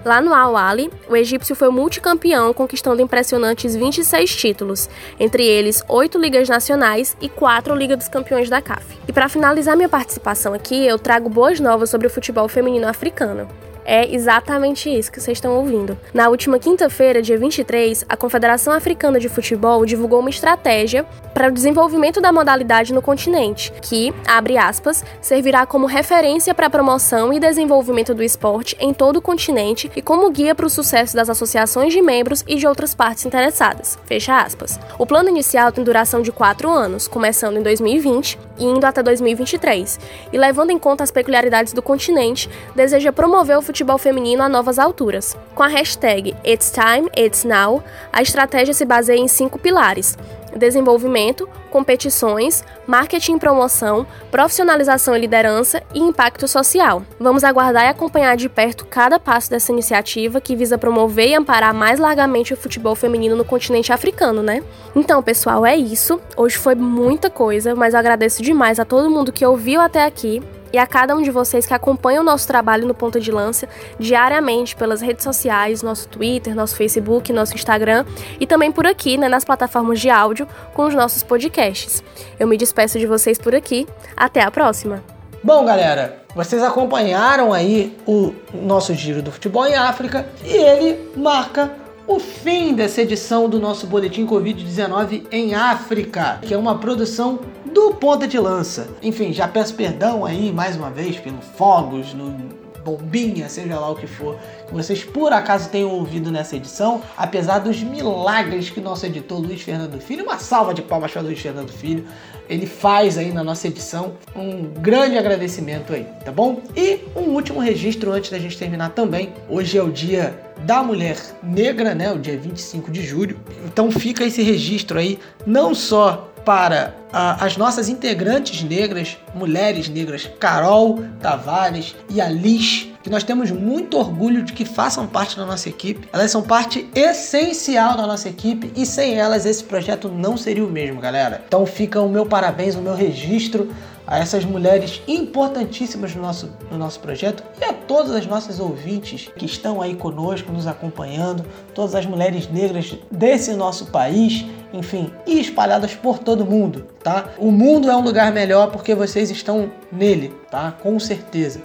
Lá no Al-Ali, o egípcio foi multicampeão, conquistando impressionantes 26 títulos, entre eles 8 ligas nacionais e 4 Liga dos Campeões da CAF. E para finalizar minha participação aqui, eu trago boas novas sobre o futebol feminino africano. É exatamente isso que vocês estão ouvindo. Na última quinta-feira, dia 23, a Confederação Africana de Futebol divulgou uma estratégia para o desenvolvimento da modalidade no continente, que, abre aspas, servirá como referência para a promoção e desenvolvimento do esporte em todo o continente e como guia para o sucesso das associações de membros e de outras partes interessadas. Fecha aspas. O plano inicial tem duração de quatro anos, começando em 2020 e indo até 2023, e levando em conta as peculiaridades do continente, deseja promover o futebol feminino a novas alturas. Com a hashtag It's Time, It's Now, a estratégia se baseia em cinco pilares: desenvolvimento, competições, marketing e promoção, profissionalização e liderança e impacto social. Vamos aguardar e acompanhar de perto cada passo dessa iniciativa que visa promover e amparar mais largamente o futebol feminino no continente africano, né? Então, pessoal, é isso. Hoje foi muita coisa, mas eu agradeço demais a todo mundo que ouviu até aqui e a cada um de vocês que acompanha o nosso trabalho no Ponta de Lança diariamente pelas redes sociais, nosso Twitter, nosso Facebook, nosso Instagram e também por aqui, né, nas plataformas de áudio com os nossos podcasts. Eu me despeço de vocês por aqui. Até a próxima! Bom, galera, vocês acompanharam aí o nosso giro do futebol em África e ele marca o fim dessa edição do nosso boletim Covid-19 em África, que é uma produção do ponta de lança. Enfim, já peço perdão aí mais uma vez pelo fogos, no bombinha, seja lá o que for, que vocês por acaso tenham ouvido nessa edição, apesar dos milagres que nosso editor Luiz Fernando Filho, uma salva de palmas para Luiz Fernando Filho, ele faz aí na nossa edição. Um grande agradecimento aí, tá bom? E um último registro antes da gente terminar também. Hoje é o dia da mulher negra, né? O dia 25 de julho. Então fica esse registro aí, não só para as nossas integrantes negras, mulheres negras, Carol Tavares e Alice que nós temos muito orgulho de que façam parte da nossa equipe. Elas são parte essencial da nossa equipe e sem elas esse projeto não seria o mesmo, galera. Então fica o meu parabéns, o meu registro a essas mulheres importantíssimas no nosso, no nosso projeto e a todas as nossas ouvintes que estão aí conosco, nos acompanhando, todas as mulheres negras desse nosso país, enfim, e espalhadas por todo mundo, tá? O mundo é um lugar melhor porque vocês estão nele, tá? Com certeza.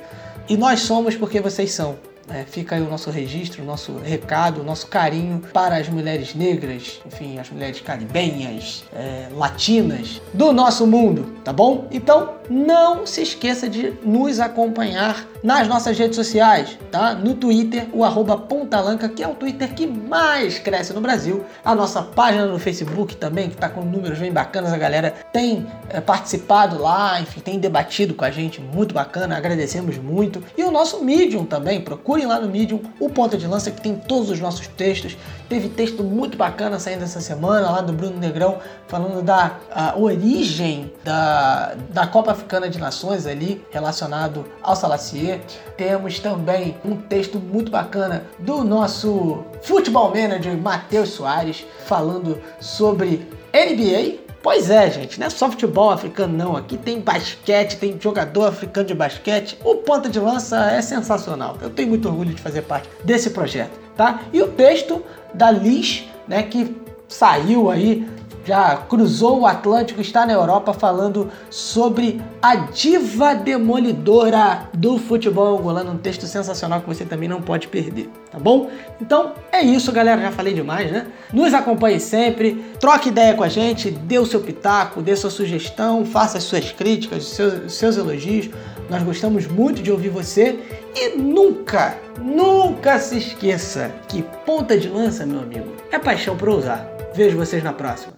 E nós somos porque vocês são. É, fica aí o nosso registro, o nosso recado, o nosso carinho para as mulheres negras, enfim, as mulheres caribenhas, é, latinas do nosso mundo, tá bom? Então não se esqueça de nos acompanhar nas nossas redes sociais, tá? No Twitter, o arroba Pontalanca, que é o Twitter que mais cresce no Brasil. A nossa página no Facebook também, que está com números bem bacanas, a galera tem é, participado lá, enfim, tem debatido com a gente, muito bacana, agradecemos muito. E o nosso Medium também, procurem lá no Medium o Ponta de Lança, que tem todos os nossos textos. Teve texto muito bacana saindo essa semana, lá do Bruno Negrão, falando da origem da, da Copa Africana de Nações ali, relacionado ao Salacier temos também um texto muito bacana do nosso futebol manager Matheus Soares falando sobre NBA. Pois é, gente, não é só futebol africano não. Aqui tem basquete, tem jogador africano de basquete. O ponta de lança é sensacional. Eu tenho muito orgulho de fazer parte desse projeto, tá? E o texto da Liz, né, que saiu aí já cruzou o Atlântico, está na Europa falando sobre a diva demolidora do futebol angolano, um texto sensacional que você também não pode perder, tá bom? Então é isso, galera, já falei demais, né? Nos acompanhe sempre, troque ideia com a gente, dê o seu pitaco, dê sua sugestão, faça as suas críticas, os seus, seus elogios. Nós gostamos muito de ouvir você e nunca, nunca se esqueça que ponta de lança, meu amigo, é paixão para usar. Vejo vocês na próxima.